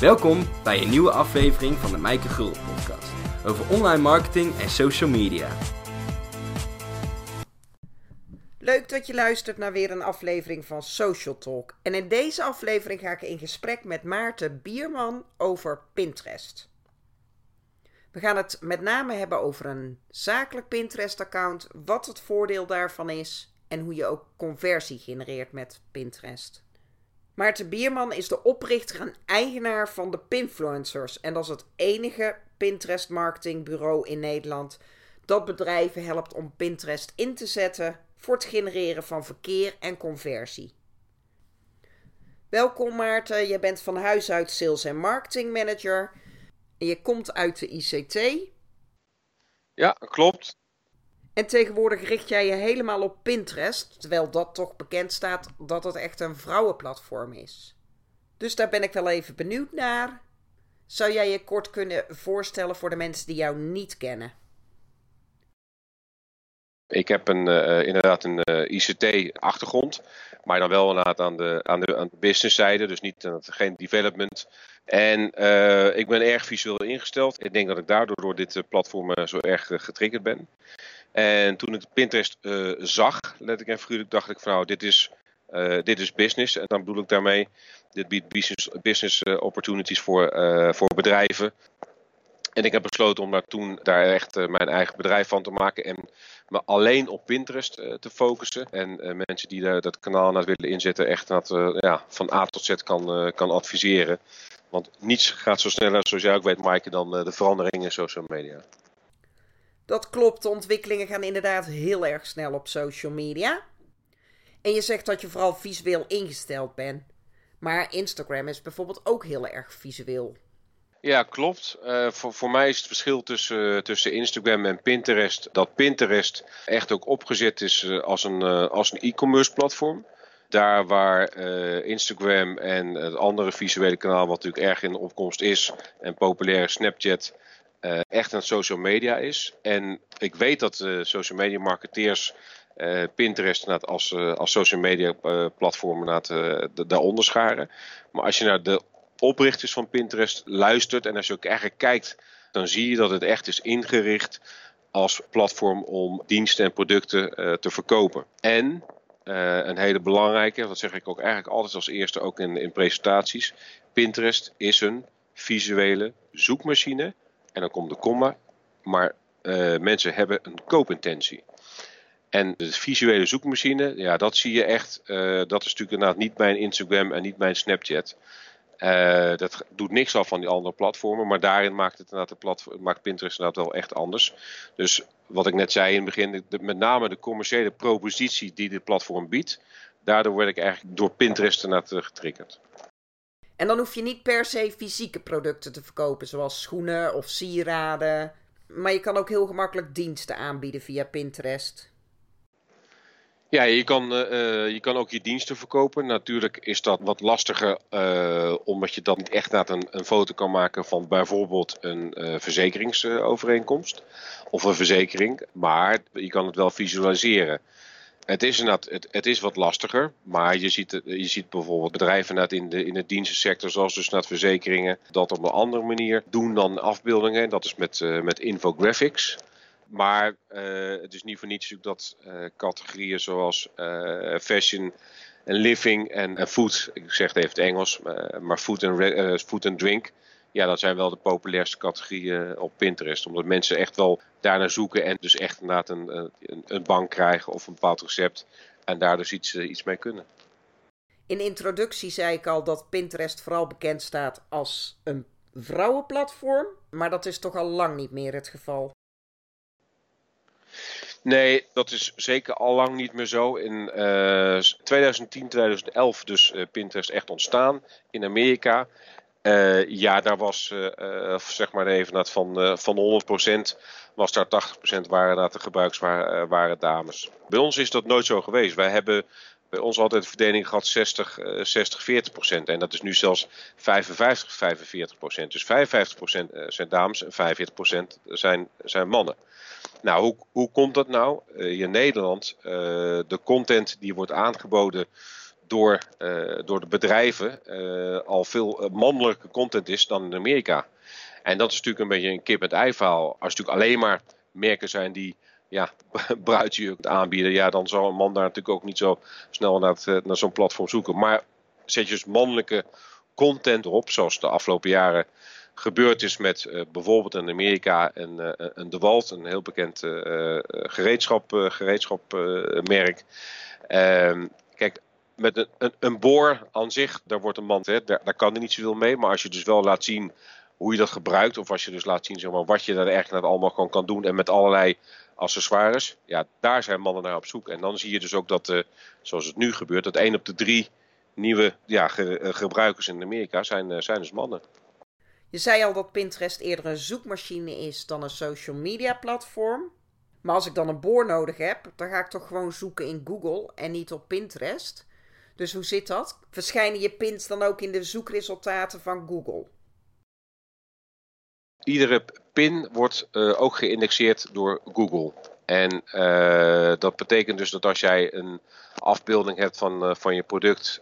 Welkom bij een nieuwe aflevering van de Mijke Gulden podcast over online marketing en social media. Leuk dat je luistert naar weer een aflevering van Social Talk. En in deze aflevering ga ik in gesprek met Maarten Bierman over Pinterest. We gaan het met name hebben over een zakelijk Pinterest-account, wat het voordeel daarvan is en hoe je ook conversie genereert met Pinterest. Maarten Bierman is de oprichter en eigenaar van de Pinfluencers. En dat is het enige Pinterest marketingbureau in Nederland dat bedrijven helpt om Pinterest in te zetten voor het genereren van verkeer en conversie. Welkom Maarten, je bent van huis uit sales en marketing manager. En je komt uit de ICT. Ja, klopt. En tegenwoordig richt jij je helemaal op Pinterest, terwijl dat toch bekend staat dat het echt een vrouwenplatform is. Dus daar ben ik wel even benieuwd naar. Zou jij je kort kunnen voorstellen voor de mensen die jou niet kennen? Ik heb een, uh, inderdaad een eh, ICT-achtergrond, maar dan wel inderdaad aan de, aan de, aan de businesszijde, dus niet, geen development. En ik ben erg visueel ingesteld. Ik denk dat ik daardoor door dit platform zo erg getriggerd ben. En toen ik Pinterest uh, zag, let ik en figuurlijk, dacht ik van nou, dit is, uh, dit is business. En dan bedoel ik daarmee, dit biedt business, business uh, opportunities voor, voor bedrijven. En ik heb besloten om daar toen daar echt mijn eigen bedrijf van te maken en me alleen op Pinterest te focussen. En mensen die daar dat kanaal naar willen inzetten, echt dat, ja, van A tot Z kan, kan adviseren. Want niets gaat zo sneller, zoals jij ook weet, Maaike, dan de veranderingen in social media. Dat klopt, de ontwikkelingen gaan inderdaad heel erg snel op social media. En je zegt dat je vooral visueel ingesteld bent. Maar Instagram is bijvoorbeeld ook heel erg visueel. Ja, klopt. Uh, voor, voor mij is het verschil tussen, tussen Instagram en Pinterest dat Pinterest echt ook opgezet is uh, als een uh, als een e-commerce platform. Daar waar Instagram en het andere visuele kanaal, wat natuurlijk erg in de opkomst is, en populaire Snapchat, uh, echt een social media is. En ik weet dat uh, social media marketeers uh, Pinterest als, als social media platform daar onderscharen. Maar als je naar de oprichters van Pinterest luistert en als je ook eigenlijk kijkt, dan zie je dat het echt is ingericht als platform om diensten en producten te verkopen. En een hele belangrijke, dat zeg ik ook eigenlijk altijd als eerste ook in, in presentaties. Pinterest is een visuele zoekmachine en dan komt de komma. Maar uh, mensen hebben een koopintentie. En de visuele zoekmachine, ja, dat zie je echt. Uh, dat is natuurlijk inderdaad niet mijn Instagram en niet mijn Snapchat. Uh, dat doet niks af van die andere platformen, maar daarin maakt, het inderdaad de platform, maakt Pinterest inderdaad wel echt anders. Dus wat ik net zei in het begin, met name de commerciële propositie die dit platform biedt, daardoor word ik eigenlijk door Pinterest inderdaad getriggerd. En dan hoef je niet per se fysieke producten te verkopen, zoals schoenen of sieraden. Maar je kan ook heel gemakkelijk diensten aanbieden via Pinterest. Ja, je kan, uh, je kan ook je diensten verkopen. Natuurlijk is dat wat lastiger, uh, omdat je dan niet echt een, een foto kan maken van bijvoorbeeld een verzekeringsovereenkomst of een verzekering. Maar je kan het wel visualiseren. Het is, het, is wat lastiger, maar je ziet, je ziet bijvoorbeeld bedrijven in de, in de dienstensector, zoals dus net verzekeringen, dat op een andere manier doen dan afbeeldingen. Dat is met, uh, met infographics. Maar uh, het is niet voor niets dat uh, categorieën zoals fashion en living en, en, food, ik zeg het even het Engels, maar food en, food and drink, ja, dat zijn wel de populairste categorieën op Pinterest. Omdat mensen echt wel daarnaar zoeken en dus echt inderdaad een, een, een bank krijgen of een bepaald recept. En daar dus iets, eh, iets mee kunnen. In introductie zei ik al dat Pinterest vooral bekend staat als een vrouwenplatform. Maar dat is toch al lang niet meer het geval. Nee, dat is zeker al lang niet meer zo. In uh, 2010, 2011 dus uh, Pinterest echt ontstaan in Amerika. Uh, ja, daar was uh, zeg maar even dat van, van 100% was daar 80% waren dat de gebruiks waren, waren dames. Bij ons is dat nooit zo geweest. Wij hebben bij ons altijd de verdeling gehad 60, 60 40%. En dat is nu zelfs 55, 45%. Dus 55% zijn dames en 45% zijn, zijn mannen. Nou, hoe, hoe komt dat nou? in Nederland, de content die wordt aangeboden door, door de bedrijven al veel mannelijke content is dan in Amerika. En dat is natuurlijk een beetje een kip-en-ei verhaal. Als het natuurlijk alleen maar merken zijn die ja, bruidsjurk aanbieden, ja, dan zal een man daar natuurlijk ook niet zo snel naar, naar zo'n platform zoeken. Maar zet je dus mannelijke content op, zoals de afgelopen jaren gebeurd is met bijvoorbeeld in Amerika een, uh, een De Walt, een heel bekend uh, gereedschap, gereedschapmerk. Ehm, kijk, met een, een, een, boor aan zich, daar wordt een man, hè, daar, kan er niet zoveel mee. Maar als je dus wel laat zien hoe je dat gebruikt, of als je dus laat zien zeg maar, wat je daar eigenlijk allemaal gewoon kan doen en met allerlei accessoires, ja, daar zijn mannen naar op zoek. En dan zie je dus ook dat, zoals het nu gebeurt, dat één op de drie nieuwe ja, gebruikers in Amerika zijn, zijn dus mannen. Je zei al dat Pinterest eerder een zoekmachine is dan een social media platform. Maar als ik dan een boor nodig heb, dan ga ik toch gewoon zoeken in Google en niet op Pinterest. Dus hoe zit dat? Verschijnen je pins dan ook in de zoekresultaten van Google? Iedere pin wordt uh, ook geïndexeerd door Google. En uh, dat betekent dus dat als jij een afbeelding hebt van, uh, van je product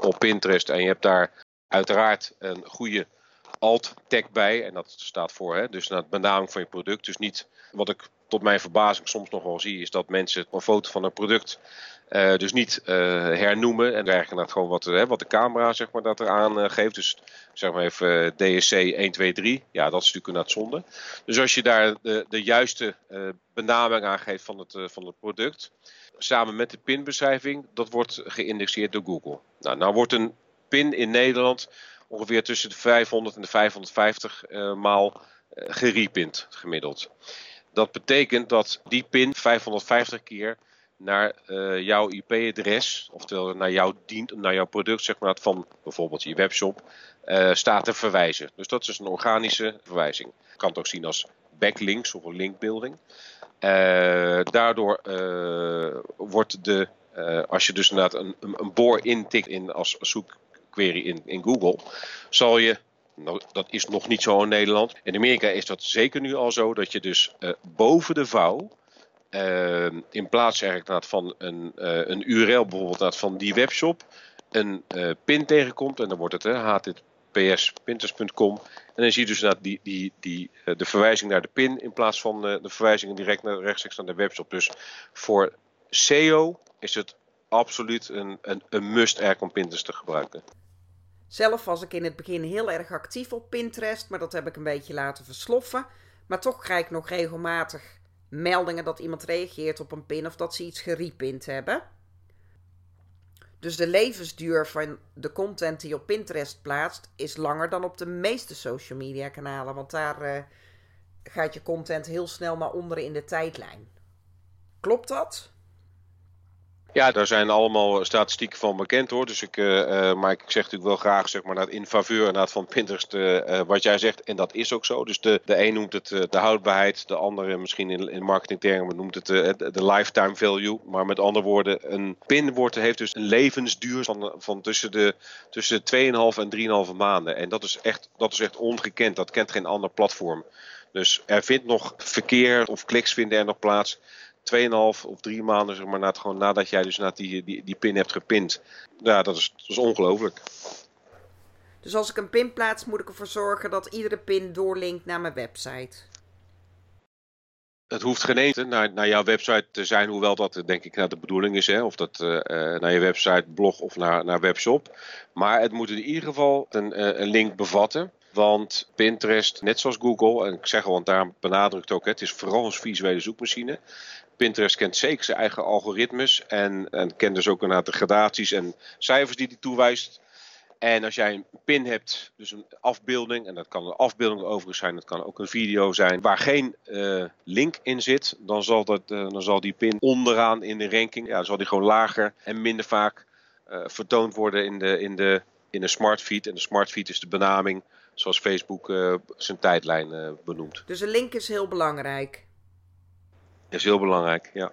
op Pinterest en je hebt daar uiteraard een goede alt-tag bij. En dat staat voor, hè, dus naar de benaming van je product. Dus niet wat ik tot mijn verbazing soms nog wel zie, is dat mensen een foto van een product uh, dus niet uh, hernoemen. En krijgen dat gewoon wat, hè, wat de camera zeg maar, dat eraan uh, geeft. Dus zeg maar even DSC 1, 2, 3. Ja, dat is natuurlijk een zonde. Dus als je daar de, de juiste benaming aan geeft van het, van het product. Samen met de pinbeschrijving, dat wordt geïndexeerd door Google. Nou, nou wordt een pin in Nederland ongeveer tussen de 500 en de 550 uh, maal gerepint gemiddeld. Dat betekent dat die pin 550 keer naar uh, jouw IP-adres, oftewel naar jouw dient, naar jouw product, zeg maar, van bijvoorbeeld je webshop, uh, staat te verwijzen. Dus dat is een organische verwijzing. Je kan het ook zien als backlinks of een linkbuilding. Uh, daardoor wordt de, als je dus inderdaad een, een, een boor intikt in als zoek, query in, in Google, zal je nou, dat is nog niet zo in Nederland. In Amerika is dat zeker nu al zo dat je dus boven de vouw, uh, in plaats eigenlijk van een, uh, een URL bijvoorbeeld van die webshop, een pin tegenkomt. En dan wordt het https pinterest.com. En dan zie je dus die, die, die, de verwijzing naar de pin in plaats van de verwijzing direct naar, rechtstreeks naar de webshop. Dus voor SEO is het absoluut een, een, een must om Pinterest te gebruiken. Zelf was ik in het begin heel erg actief op Pinterest, maar dat heb ik een beetje laten versloffen. Maar toch krijg ik nog regelmatig meldingen dat iemand reageert op een pin of dat ze iets gerepint hebben. Dus de levensduur van de content die je op Pinterest plaatst is langer dan op de meeste social media kanalen, want daar uh, gaat je content heel snel naar onderen in de tijdlijn. Klopt dat? Ja, daar zijn allemaal statistieken van bekend hoor. Dus ik, uh, maar ik zeg natuurlijk wel graag zeg maar, in faveur van Pinterest uh, wat jij zegt. En dat is ook zo. Dus de, de een noemt het de houdbaarheid. De andere misschien in, in marketingtermen noemt het de, lifetime value. Maar met andere woorden, een pin wordt, heeft dus een levensduur van, van tussen de, tussen de 2,5 en 3,5 maanden. En dat is, echt, dat is echt ongekend. Dat kent geen ander platform. Dus er vindt nog verkeer of kliks vinden er nog plaats 2,5 of 3 maanden, zeg maar, na gewoon nadat jij dus na die, die, die pin hebt gepind. Ja, dat is, dat is ongelooflijk. Dus als ik een pin plaats, moet ik ervoor zorgen dat iedere pin doorlinkt naar mijn website. Het hoeft geen eten naar, naar jouw website te zijn, hoewel dat denk ik naar de bedoeling is. Hè? Of dat uh, naar je website, blog of naar, naar webshop. Maar het moet in ieder geval een, een link bevatten. Want Pinterest, net zoals Google, en ik zeg al, want daar benadrukt ook, het is vooral een visuele zoekmachine. Pinterest kent zeker zijn eigen algoritmes en, en kent dus ook inderdaad de gradaties en cijfers die hij toewijst. En als jij een pin hebt, dus een afbeelding, en dat kan een afbeelding overigens zijn, dat kan ook een video zijn, waar geen uh, link in zit, dan zal, dat, uh, dan zal die pin onderaan in de ranking, ja, dan zal die gewoon lager en minder vaak uh, vertoond worden in de, in, de, in de smartfeed. En de smartfeed is de benaming zoals Facebook zijn tijdlijn benoemt. Dus een link is heel belangrijk is heel belangrijk, ja.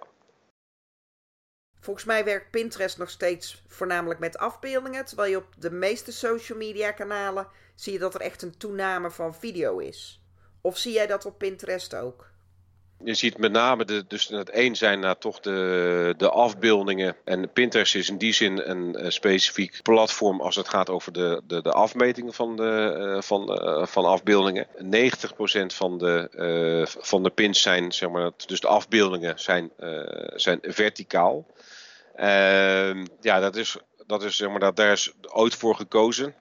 Volgens mij werkt Pinterest nog steeds voornamelijk met afbeeldingen, terwijl je op de meeste social media kanalen zie je dat er echt een toename van video is. Of zie jij dat op Pinterest ook? Je ziet met name, de, dus het één zijn nou toch de, de afbeeldingen. En Pinterest is in die zin een, specifiek platform als het gaat over de, de, de afmetingen van, de, uh, van, uh, van afbeeldingen. 90% van de, van de pins zijn, zeg maar, dus de afbeeldingen zijn, zijn verticaal. Ehm, ja, dat is dat is, zeg maar, dat, daar is ooit voor gekozen.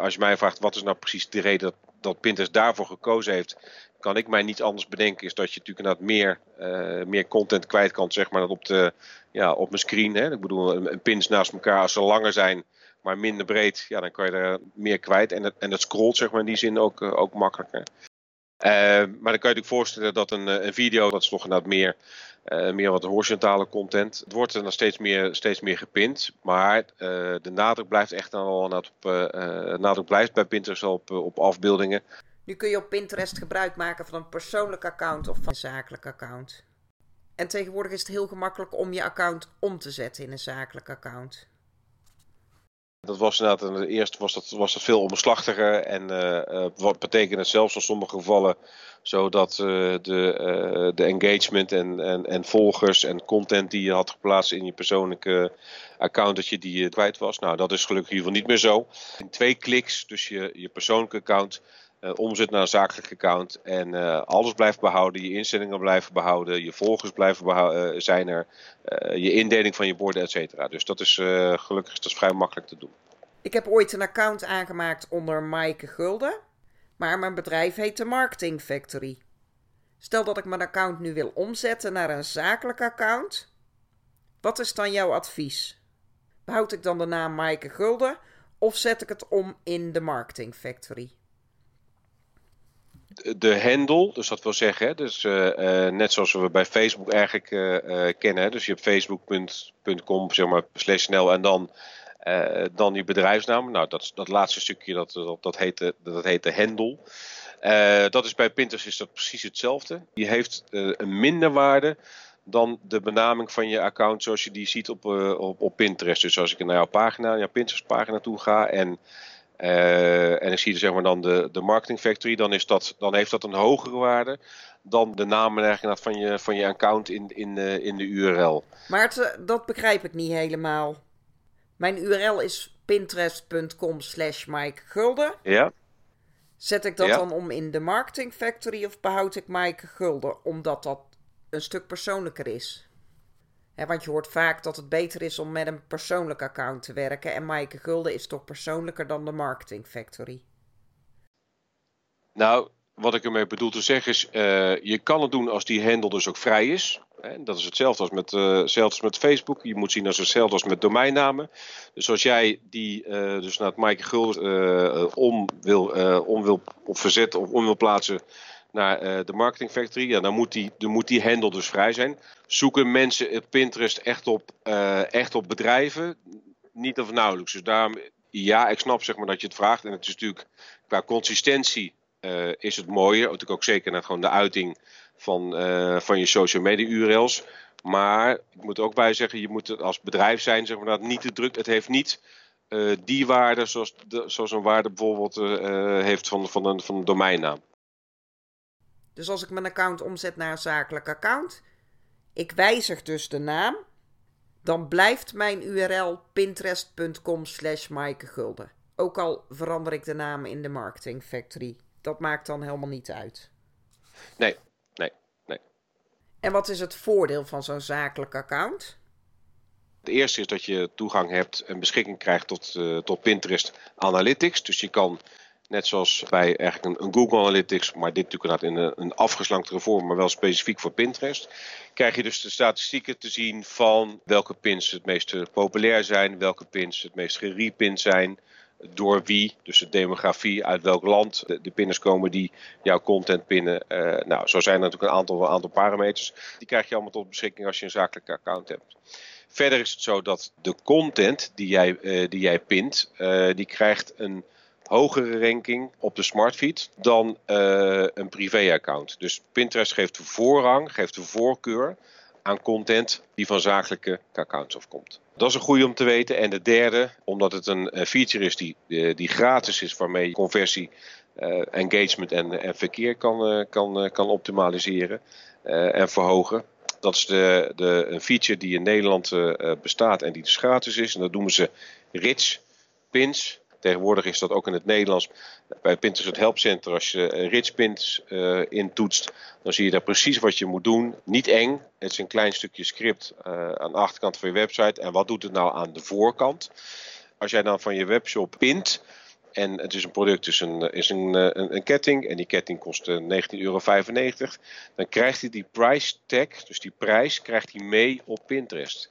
als je mij vraagt wat is nou precies de reden dat, dat Pinterest daarvoor gekozen heeft, kan ik mij niet anders bedenken, is dat je natuurlijk inderdaad meer, uh, meer content kwijt kan, zeg maar, op, de, ja, op mijn screen. Hè. Ik bedoel, een, pins naast elkaar, als ze langer zijn, maar minder breed, ja, dan kan je er meer kwijt. En het, en het scrolt, zeg maar, in die zin ook, uh, ook makkelijker. Uh, maar dan kan je natuurlijk voorstellen dat een, een video, dat is inderdaad meer, uh, meer wat horizontale content. Het wordt er nog steeds meer, steeds meer gepind, maar uh, de nadruk blijft echt dan al op, nadruk blijft bij Pinterest op, op afbeeldingen. Nu kun je op Pinterest gebruik maken van een persoonlijk account of van een zakelijk account. En tegenwoordig is het heel gemakkelijk om je account om te zetten in een zakelijk account. Dat was inderdaad, eerst was dat, was dat veel omslachtiger en uh, wat betekent het zelfs in sommige gevallen zodat uh, de, de engagement en, en, en volgers en content die je had geplaatst in je persoonlijke account, dat je die kwijt was. Nou, dat is gelukkig in ieder geval niet meer zo. In twee kliks, dus je, je persoonlijke account omzet naar een zakelijk account. En uh, alles blijft behouden, je instellingen blijven behouden, je volgers blijven behouden, uh, zijn er, je indeling van je borden, et cetera. Dus dat is gelukkig dat is vrij makkelijk te doen. Ik heb ooit een account aangemaakt onder Maaike Gulden, maar mijn bedrijf heet de Marketing Factory. Stel dat ik mijn account nu wil omzetten naar een zakelijk account. Wat is dan jouw advies? Behoud ik dan de naam Maaike Gulden of zet ik het om in de Marketing Factory? De handle, dus dat wil zeggen, dus, uh, uh, net zoals we bij Facebook eigenlijk uh, kennen. Dus je hebt facebook.com zeg maar, slash snel en dan, dan je bedrijfsnaam. Nou, dat, dat laatste stukje, dat, dat, heet, de, dat heet de handle. dat is bij Pinterest is dat precies hetzelfde. Die heeft een minder waarde dan de benaming van je account zoals je die ziet op, op, op Pinterest. Dus als ik naar jouw pagina, jouw Pinterest pagina toe ga en uh, en ik zie zeg maar dan de, de marketing factory, dan, is dat, dan heeft dat een hogere waarde dan de naam van je, van je account in, in, uh, in de URL. Maar het, uh, dat begrijp ik niet helemaal. Mijn URL is pinterest.com slash Mike Gulden. Ja. Zet ik dat ja. dan om in de marketing factory of behoud ik Mike Gulden omdat dat een stuk persoonlijker is? Want je hoort vaak dat het beter is om met een persoonlijk account te werken. En Maaike Gulden is toch persoonlijker dan de Marketing Factory? Nou, wat ik ermee bedoel te zeggen is, uh, je kan het doen als die handle dus ook vrij is. Dat is hetzelfde als met, uh, met Facebook. Je moet zien als hetzelfde als met domeinnamen. Dus als jij die uh, dus naar het Maaike Gulden om, wil, om wil of verzetten of om wil plaatsen naar uh, de Marketing Factory, ja, dan moet die, dan moet die handle dus vrij zijn. Zoeken mensen op Pinterest echt op, uh, echt op bedrijven? Niet of nauwelijks. Dus daarom, ja, ik snap zeg maar dat je het vraagt. En het is natuurlijk qua consistentie uh, is het mooier. Natuurlijk ook zeker naar gewoon de uiting van, van je social media URL's. Maar ik moet ook bij zeggen, je moet het als bedrijf zijn, zeg maar, dat niet te druk. Het heeft niet die waarde zoals, de, zoals een waarde bijvoorbeeld heeft van, van, een, van een domeinnaam. Dus als ik mijn account omzet naar een zakelijk account, ik wijzig dus de naam, dan blijft mijn URL pinterest.com slash Gulden. Ook al verander ik de naam in de Marketing Factory. Dat maakt dan helemaal niet uit. Nee, nee, nee. En wat is het voordeel van zo'n zakelijk account? Het eerste is dat je toegang hebt en beschikking krijgt tot, uh, tot Pinterest Analytics. Dus je kan Net zoals bij eigenlijk een, Google Analytics, maar dit natuurlijk in een, een afgeslanktere vorm, maar wel specifiek voor Pinterest. Krijg je dus de statistieken te zien van welke pins het meest populair zijn, welke pins het meest gerepind zijn, door wie, dus de demografie, uit welk land de, pinners komen die jouw content pinnen. Uh, nou, zo zijn er natuurlijk een aantal, een aantal parameters. Die krijg je allemaal tot beschikking als je een zakelijke account hebt. Verder is het zo dat de content die jij, uh, die jij pint, die krijgt een hogere ranking op de smartfeed dan uh, een privé-account. Dus Pinterest geeft voorrang, geeft de voorkeur aan content die van zakelijke accounts afkomt. Dat is een goede om te weten. En de derde, omdat het een feature is die, eh, die gratis is, waarmee je conversie, engagement en, en verkeer kan, kan, kan optimaliseren. en verhogen. Dat is de, de, een feature die in Nederland bestaat en die dus gratis is. En dat noemen ze Rich Pins. Tegenwoordig is dat ook in het Nederlands. Bij Pinterest het helpcenter, als je Rich Pins uh, intoetst, dan zie je daar precies wat je moet doen. Niet eng, het is een klein stukje script uh, aan de achterkant van je website. En wat doet het nou aan de voorkant? Als jij dan van je webshop pint, en het is een product, dus een, is een, eh, een, een ketting. En die ketting kost 19,95 euro. Dan krijgt hij die price tag, dus die prijs, krijgt hij mee op Pinterest.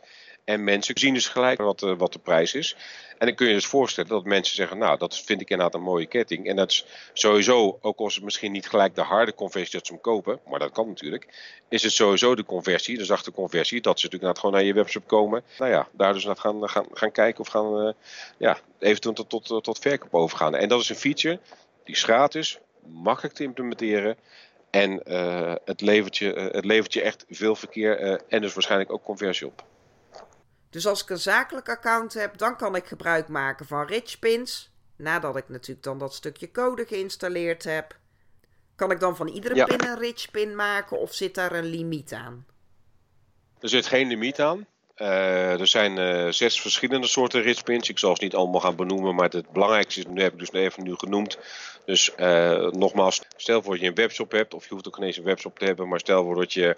En mensen zien dus gelijk wat, uh, wat de prijs is. En dan kun je dus voorstellen dat mensen zeggen, nou, dat vind ik inderdaad een mooie ketting. En dat is sowieso, ook als het misschien niet gelijk de harde conversie dat ze hem kopen, maar dat kan natuurlijk, is het sowieso de conversie, de zachte conversie, dat ze natuurlijk gewoon naar je webshop komen. Nou ja, daar dus naar gaan, gaan, gaan kijken of gaan, uh, ja, eventueel tot, tot, tot verkoop overgaan. En dat is een feature, die is gratis, makkelijk te implementeren. En het, levert je, het levert je echt veel verkeer en dus waarschijnlijk ook conversie op. Dus als ik een zakelijk account heb, dan kan ik gebruik maken van Richpins. Nadat ik natuurlijk dan dat stukje code geïnstalleerd heb. Kan ik dan van iedere pin een Richpin maken of zit daar een limiet aan? Er zit geen limiet aan. Uh, er zijn uh, zes verschillende soorten Richpins. Ik zal ze niet allemaal gaan benoemen, maar het belangrijkste is, nu heb ik dus even nu genoemd. Dus uh, nogmaals, stel voor dat je een webshop hebt, of je hoeft ook ineens een webshop te hebben, maar stel voor dat je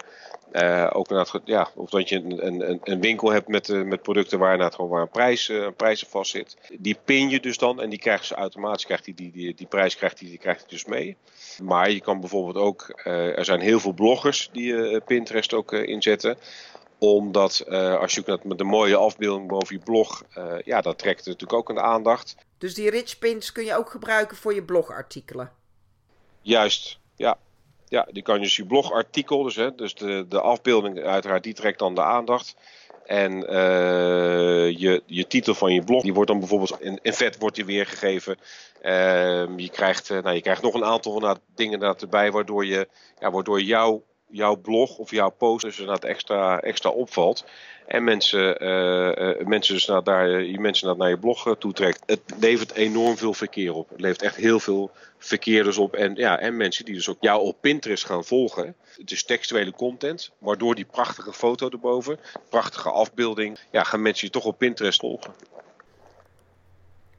ook ja, of dat je een, een, een winkel hebt met, met producten waar gewoon waar een prijs, een prijs vast zit. Die pin je dus dan en die krijgen ze automatisch, krijgt die, die, die, die prijs krijgt die, die krijgt dus mee. Maar je kan bijvoorbeeld ook, er zijn heel veel bloggers die Pinterest ook inzetten omdat uh, als je met de mooie afbeelding boven je blog, uh, ja, dat trekt natuurlijk ook een aandacht. Dus die rich pins kun je ook gebruiken voor je blogartikelen? Juist, ja. Ja, die kan je dus je blogartikel, dus, hè, dus de, de afbeelding uiteraard, die trekt dan de aandacht. En uh, je, je titel van je blog, die wordt dan bijvoorbeeld in, in vet wordt die weergegeven. Uh, je, krijgt, uh, nou, je krijgt nog een aantal dingen erbij, waardoor, je, ja, waardoor jouw jouw blog of jouw post dus inderdaad extra, extra opvalt. En mensen, uh, uh, mensen dus naar, daar, je mensen naar, naar je blog uh, toetrekt. Het levert enorm veel verkeer op. Het levert echt heel veel verkeer dus op. En, ja, en mensen die dus ook jou op Pinterest gaan volgen. Het is textuele content. Waardoor die prachtige foto erboven, prachtige afbeelding. Ja, gaan mensen je toch op Pinterest volgen.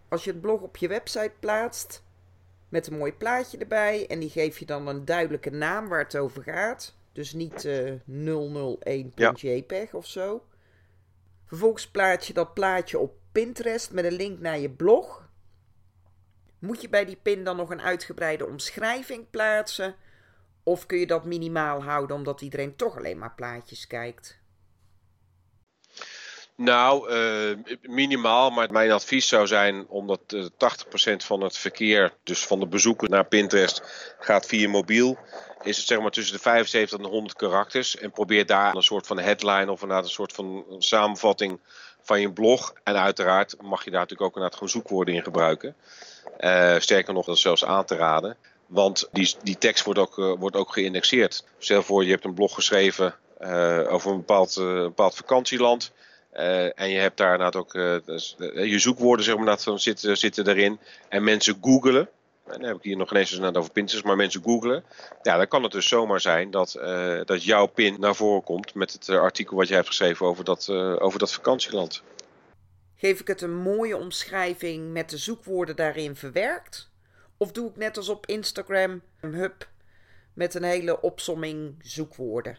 Als je het blog op je website plaatst. Met een mooi plaatje erbij. En die geef je dan een duidelijke naam waar het over gaat dus niet uh, 001.jpg ja. of zo. Vervolgens plaats je dat plaatje op Pinterest met een link naar je blog. Moet je bij die pin dan nog een uitgebreide omschrijving plaatsen? Of kun je dat minimaal houden omdat iedereen toch alleen maar plaatjes kijkt? Nou, uh, minimaal, maar mijn advies zou zijn omdat uh, 80% van het verkeer, dus van de bezoeken naar Pinterest, gaat via mobiel is het zeg maar tussen de 75 en 100 karakters. En probeer daar een soort van headline of een soort van samenvatting van je blog. En uiteraard mag je daar natuurlijk ook inderdaad gewoon zoekwoorden in gebruiken. Uh, sterker nog, dat zelfs aan te raden. Want die, die tekst wordt ook, uh, wordt ook geïndexeerd. Stel voor, je hebt een blog geschreven uh, over een bepaald, bepaald vakantieland. en je hebt daar inderdaad ook dus, je zoekwoorden zeg maar, zitten, zitten erin. En mensen googelen. En dan heb ik hier nog ineens eens over Pinterest, maar mensen googlen. Ja, dan kan het dus zomaar zijn dat, uh, dat jouw pin naar voren komt met het uh, artikel wat jij hebt geschreven over dat, uh, over dat vakantieland. Geef ik het een mooie omschrijving met de zoekwoorden daarin verwerkt? Of doe ik net als op Instagram een hub met een hele opsomming zoekwoorden?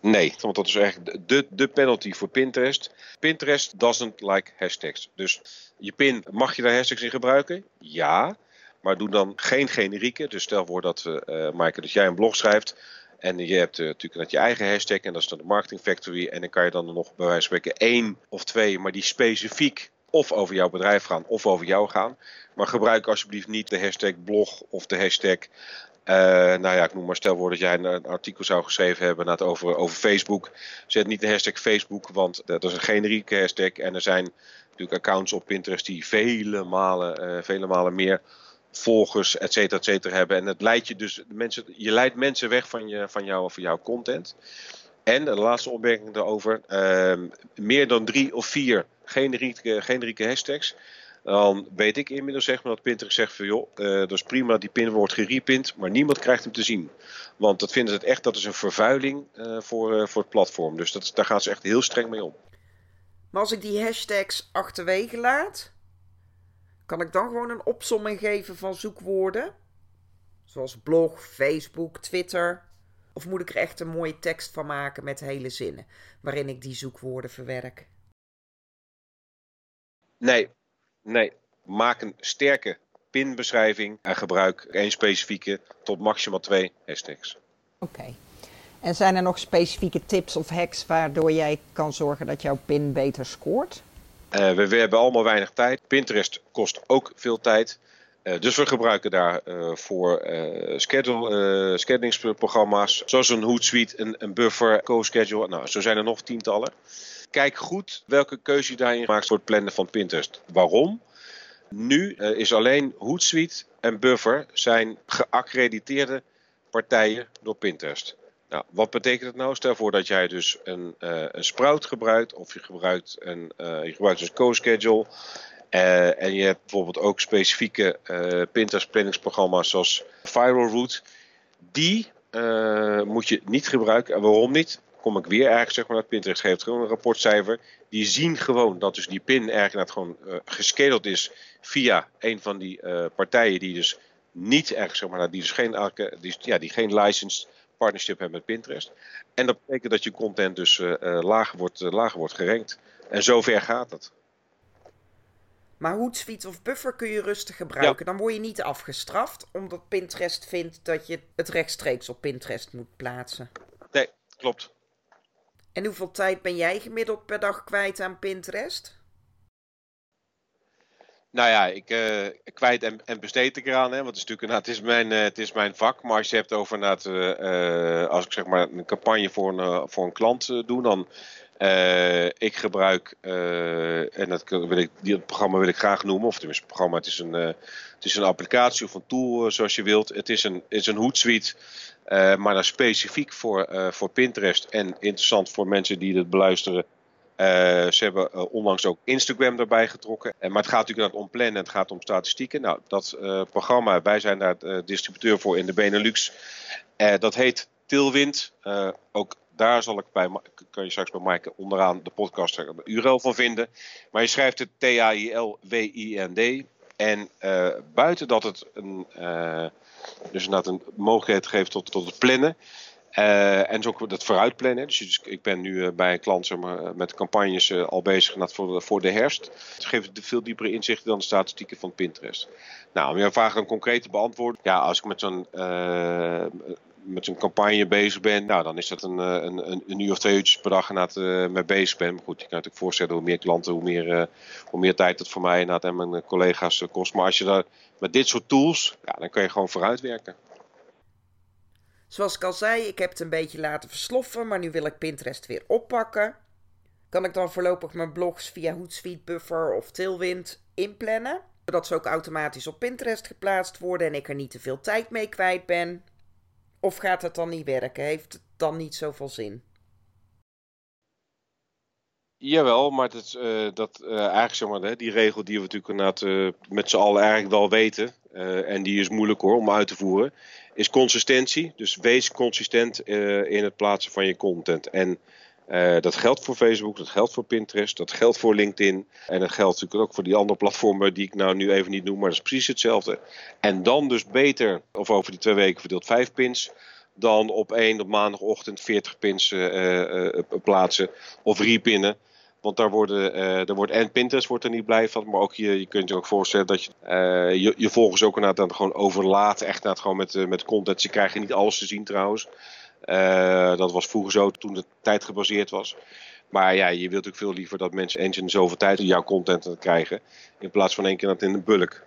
Nee, want dat is eigenlijk de, de penalty voor Pinterest. Pinterest doesn't like hashtags. Dus je pin, mag je daar hashtags in gebruiken? Ja. Maar doe dan geen generieke. Dus stel voor dat, uh, Maaike, dat jij een blog schrijft. En je hebt uh, natuurlijk dat je eigen hashtag en dat is dan de Marketing Factory. En dan kan je dan nog bij wijze van spreken één of twee, maar die specifiek of over jouw bedrijf gaan of over jou gaan. Maar gebruik alsjeblieft niet de hashtag blog of de hashtag. Uh, nou ja, ik noem maar stel voor dat jij een, artikel zou geschreven hebben over, over Facebook. Zet niet de hashtag Facebook, want dat is een generieke hashtag. En er zijn natuurlijk accounts op Pinterest die vele malen, uh, vele malen meer volgers, et cetera, et cetera hebben. En het leidt je dus, mensen, je leidt mensen weg van, je, van, jou, van jouw content. En de laatste opmerking daarover, uh, meer dan drie of vier generieke, generieke hashtags. Dan weet ik inmiddels zeg maar dat Pinterest zegt van joh, uh, dat is prima, die pin wordt gerepint, maar niemand krijgt hem te zien. Want dat vinden ze echt, dat is een vervuiling uh, voor, uh, voor het platform. Dus dat, daar gaan ze echt heel streng mee om. Maar als ik die hashtags achterwege laat, kan ik dan gewoon een opsomming geven van zoekwoorden? Zoals blog, Facebook, Twitter. Of moet ik er echt een mooie tekst van maken met hele zinnen, waarin ik die zoekwoorden verwerk? Nee, nee. Maak een sterke pinbeschrijving en gebruik één specifieke tot maximaal twee hashtags. Oké. En zijn er nog specifieke tips of hacks waardoor jij kan zorgen dat jouw pin beter scoort? Uh, we, hebben allemaal weinig tijd. Pinterest kost ook veel tijd. Uh, dus we gebruiken daarvoor uh, uh, schedule, schedelingsprogramma's. Zoals een Hootsuite, een, een Buffer, CoSchedule. Nou, zo zijn er nog tientallen. Kijk goed welke keuze je daarin maakt voor het plannen van Pinterest. Waarom? Nu is alleen Hootsuite en Buffer zijn geaccrediteerde partijen door Pinterest. Nou, wat betekent het nou? Stel voor dat jij dus een, uh, een Sprout gebruikt of je gebruikt een, uh, je gebruikt dus CoSchedule. Uh, en je hebt bijvoorbeeld ook specifieke Pinterest planningsprogramma's zoals Viral Route. Die moet je niet gebruiken. En waarom niet? Kom ik weer eigenlijk zeg maar naar Pinterest geeft gewoon een rapportcijfer. Die zien gewoon dat dus die pin eigenlijk gewoon geschedeld is via een van die partijen die dus niet eigenlijk zeg maar, die dus geen, die, ja, die geen license partnership hebben met Pinterest. En dat betekent dat je content dus uh, lager, wordt, uh, lager wordt gerankt. En zover gaat het. Maar Hootsuite of Buffer kun je rustig gebruiken. Ja. Dan word je niet afgestraft, omdat Pinterest vindt dat je het rechtstreeks op Pinterest moet plaatsen. Nee, klopt. En hoeveel tijd ben jij gemiddeld per dag kwijt aan Pinterest? Nou ja, ik uh, kwijt en, en besteed ik eraan. Hè, want het is natuurlijk het is mijn, uh, het is mijn vak. Maar als je hebt over het, uh, als ik zeg maar een campagne voor een, voor een klant doe, dan ik gebruik, en dat, wil ik, die programma wil ik graag noemen, of tenminste, het programma, het is een, het is een applicatie of een tool zoals je wilt. Het is een, is een Hootsuite. maar dan specifiek voor, voor Pinterest en interessant voor mensen die het beluisteren ze hebben uh, onlangs ook Instagram erbij getrokken. Uh, maar het gaat natuurlijk om plannen, het gaat om statistieken. Nou, dat programma, wij zijn daar distributeur voor in de Benelux. dat heet Tilwind. ook daar zal ik bij, kan je straks bij Maaike onderaan de podcast een URL van vinden. Maar je schrijft het T-A-I-L-W-I-N-D. En buiten dat het een, dus inderdaad een mogelijkheid geeft tot, tot het plannen. Uh, en zo het vooruitplannen. Dus, dus ik ben nu uh, bij een klant zeg maar, met campagnes al bezig voor, voor de herfst. Het geeft veel diepere inzichten dan de statistieken van Pinterest. Nou, om je vraag concreet te beantwoorden. Ja, als ik met zo'n met zo'n campagne bezig ben, nou, dan is dat een, een, een, uur of twee uurtjes per dag inderdaad uh, mee bezig ben. Maar goed, je kan natuurlijk voorstellen hoe meer klanten, hoe meer, hoe meer tijd het voor mij en mijn collega's kost. Maar als je met dit soort tools, ja, dan kan je gewoon vooruitwerken. Zoals ik al zei, ik heb het een beetje laten versloffen, maar nu wil ik Pinterest weer oppakken. Kan ik dan voorlopig mijn blogs via Hootsuite, Buffer of Tailwind inplannen? Zodat ze ook automatisch op Pinterest geplaatst worden en ik er niet te veel tijd mee kwijt ben? Of gaat het dan niet werken? Heeft het dan niet zoveel zin? Jawel, maar dat, uh, dat uh, eigenlijk zeg maar, die regel die we natuurlijk uh, met z'n allen eigenlijk wel weten, en die is moeilijk hoor om uit te voeren, is consistentie. Dus wees consistent in het plaatsen van je content. En dat geldt voor Facebook, dat geldt voor Pinterest, dat geldt voor LinkedIn. En dat geldt natuurlijk ook voor die andere platformen die ik nou nu even niet noem, maar dat is precies hetzelfde. En dan dus beter, of over die twee weken verdeeld vijf pins dan op één op maandagochtend 40 pins uh, plaatsen of repinnen. Want daar, worden, daar wordt en Pinterest wordt er niet blij van. Maar ook je, je kunt je ook voorstellen dat je uh, je, je volgers ook inderdaad gewoon overlaat. Echt inderdaad gewoon met, uh, met content. Ze krijgen niet alles te zien trouwens. dat was vroeger zo toen de tijd gebaseerd was. Maar ja, je wilt natuurlijk veel liever dat mensen eens in zoveel tijd jouw content krijgen. In plaats van één keer dat in een bulk.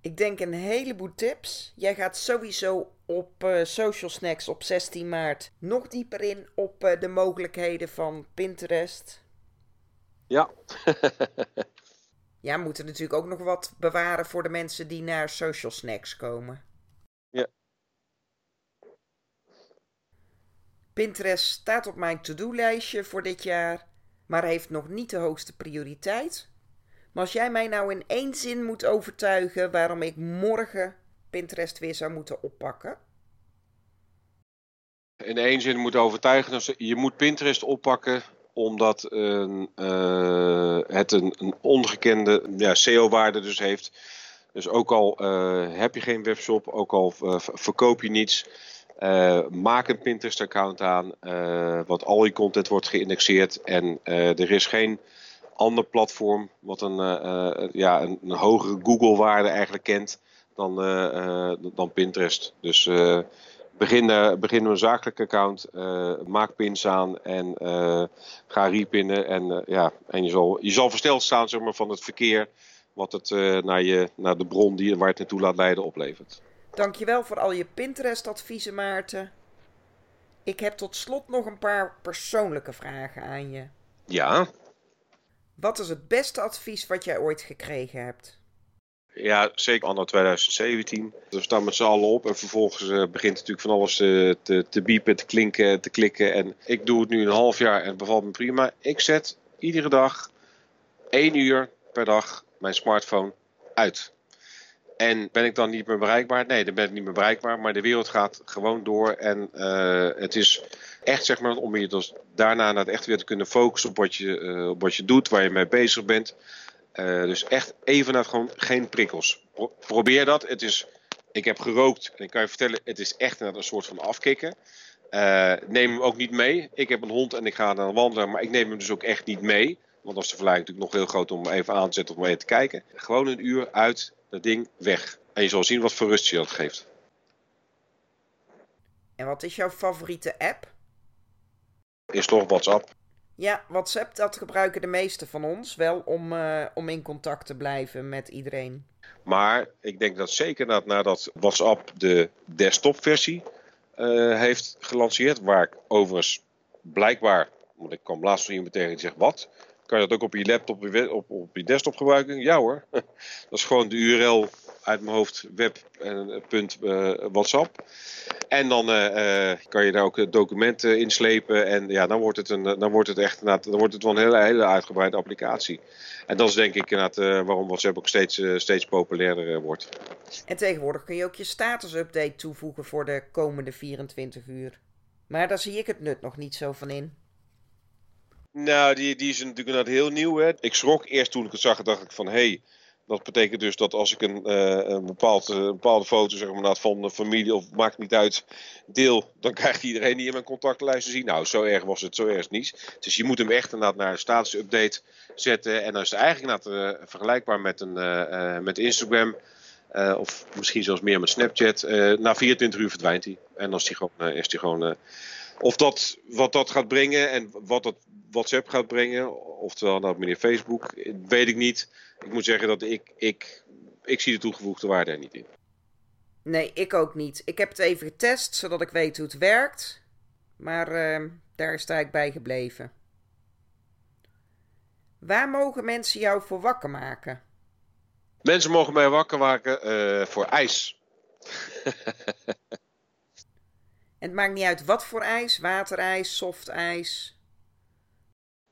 Ik denk een heleboel tips. Jij gaat sowieso op Social Snacks op 16 maart nog dieper in op de mogelijkheden van Pinterest. Ja. ja, we moeten natuurlijk ook nog wat bewaren voor de mensen die naar Social Snacks komen. Ja. Pinterest staat op mijn to-do-lijstje voor dit jaar, maar heeft nog niet de hoogste prioriteit. Maar als jij mij nou in één zin moet overtuigen waarom ik morgen Pinterest weer zou moeten oppakken. In één zin moet overtuigen, je moet Pinterest oppakken omdat uh, het een, een ongekende ja, SEO-waarde dus heeft. Dus ook al uh, heb je geen webshop, ook al uh, verkoop je niets, maak een Pinterest-account aan, want al je content wordt geïndexeerd en er is geen ander platform wat een, ja, een, een hogere Google-waarde eigenlijk kent dan, dan Pinterest. Dus begin, uh, begin een zakelijke account, uh, maak pins aan en uh, ga repinnen. En, ja, en je, zal, je zal versteld staan zeg maar, van het verkeer wat het naar, je, naar de bron die, waar het naartoe laat leiden oplevert. Dankjewel voor al je Pinterest-adviezen, Maarten. Ik heb tot slot nog een paar persoonlijke vragen aan je. Ja. Wat is het beste advies wat jij ooit gekregen hebt? Ja, zeker anno 2017. We staan met z'n allen op en vervolgens uh, begint natuurlijk van alles te, te, te biepen, te klinken, te klikken. En ik doe het nu een half jaar en het bevalt me prima. Ik zet iedere dag één uur per dag mijn smartphone uit. En ben ik dan niet meer bereikbaar? Nee, dan ben ik niet meer bereikbaar. Maar de wereld gaat gewoon door. En uh, het is echt zeg maar om je dus daarna het echt weer te kunnen focussen op wat je, op wat je doet, waar je mee bezig bent. Uh, dus echt even naar gewoon geen prikkels. Pro probeer dat. Het is, ik heb gerookt en ik kan je vertellen, het is echt een soort van afkicken. Uh, neem hem ook niet mee. Ik heb een hond en ik ga dan wandelen, maar ik neem hem dus ook echt niet mee. Want dan is de verleiding natuurlijk nog heel groot om even aan te zetten of even te kijken. Gewoon een uur uit, dat ding weg. En je zal zien wat voor rust je dat geeft. En wat is jouw favoriete app? Is toch WhatsApp. Ja, WhatsApp, dat gebruiken de meeste van ons wel om, uh, om in contact te blijven met iedereen. Maar ik denk dat zeker dat nadat WhatsApp de desktopversie uh, heeft gelanceerd, waar ik overigens blijkbaar, want ik kwam laatst van iemand tegen die zegt wat, kan je dat ook op je laptop, op, op je desktop gebruiken? Ja hoor, dat is gewoon de URL uit mijn hoofd web.whatsapp. Uh, en dan uh, kan je daar ook documenten inslepen. En ja, dan wordt het, een, dan wordt het echt dan wordt het wel een hele, hele uitgebreide applicatie. En dat is denk ik waarom WhatsApp ook steeds, steeds populairder wordt. En tegenwoordig kun je ook je status-update toevoegen voor de komende 24 uur. Maar daar zie ik het nut nog niet zo van in. Nou, die, die is natuurlijk inderdaad heel nieuw. Hè. Ik schrok eerst toen ik het zag, dacht ik van hé, hey, dat betekent dus dat als ik een, uh, een, bepaald, uh, bepaalde foto zeg maar, van de familie of maakt niet uit deel, dan krijgt iedereen die in mijn contactlijst te zien. Nou, zo erg was het, zo erg niet. Dus je moet hem echt inderdaad naar een status update zetten. En dan is het eigenlijk inderdaad uh, vergelijkbaar met, een, met Instagram. of misschien zelfs meer met Snapchat. na 24 uur verdwijnt hij. En dan is hij gewoon, is hij gewoon of dat, wat dat gaat brengen en wat dat WhatsApp gaat brengen, oftewel nou meneer Facebook, weet ik niet. Ik moet zeggen dat ik, ik, ik zie de toegevoegde waarde er niet in. Nee, ik ook niet. Ik heb het even getest, zodat ik weet hoe het werkt. Maar uh, daar sta ik bij gebleven. Waar mogen mensen jou voor wakker maken? Mensen mogen mij wakker maken uh, voor ijs. En het maakt niet uit wat voor ijs, waterijs, softijs.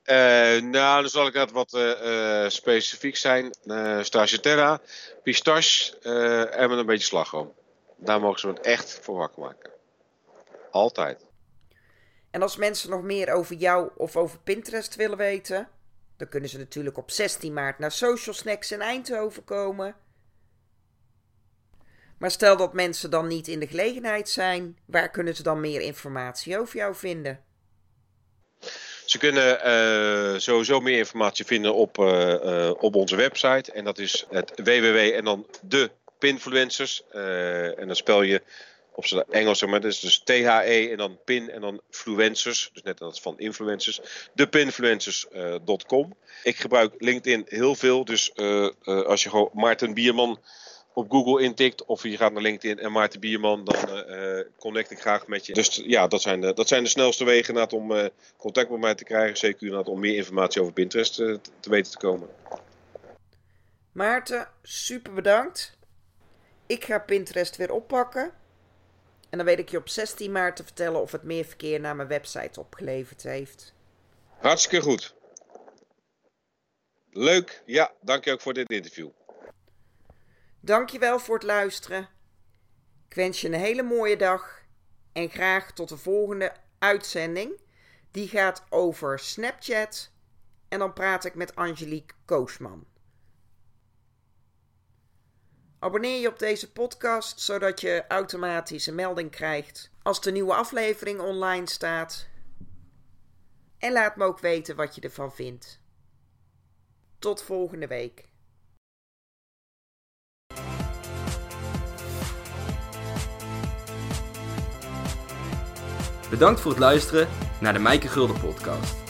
Uh, nou, dan zal ik het wat uh, uh, specifiek zijn. Uh, Stracciatella, pistache en met een beetje slagroom. Daar mogen ze het echt voor wakker maken. Altijd. En als mensen nog meer over jou of over Pinterest willen weten, dan kunnen ze natuurlijk op 16 maart naar Social Snacks in Eindhoven komen. Maar stel dat mensen dan niet in de gelegenheid zijn, waar kunnen ze dan meer informatie over jou vinden? Ze kunnen uh, sowieso meer informatie vinden op, uh, uh, op onze website. En dat is het www en dan de Pinfluencers. en dan spel je op zijn Engels, maar. Dus, dus T-H-E en dan pin en dan fluencers. Dus net als van influencers. Depinfluencers.com. Ik gebruik LinkedIn heel veel. Dus als je gewoon Maarten Bierman op Google intikt of je gaat naar LinkedIn en Maarten Bierman, dan uh, connect ik graag met je. Dus ja, dat zijn de, dat zijn de snelste wegen naar om uh, contact met mij te krijgen. Zeker om meer informatie over Pinterest uh, te weten te komen. Maarten, super bedankt. Ik ga Pinterest weer oppakken. En dan weet ik je op 16 maart te vertellen of het meer verkeer naar mijn website opgeleverd heeft. Hartstikke goed. Leuk. Ja, dank je ook voor dit interview. Dankjewel voor het luisteren. Ik wens je een hele mooie dag en graag tot de volgende uitzending. Die gaat over Snapchat en dan praat ik met Angelique Koosman. Abonneer je op deze podcast zodat je automatisch een melding krijgt als de nieuwe aflevering online staat. En laat me ook weten wat je ervan vindt. Tot volgende week. Bedankt voor het luisteren naar de Mijke Gulden podcast.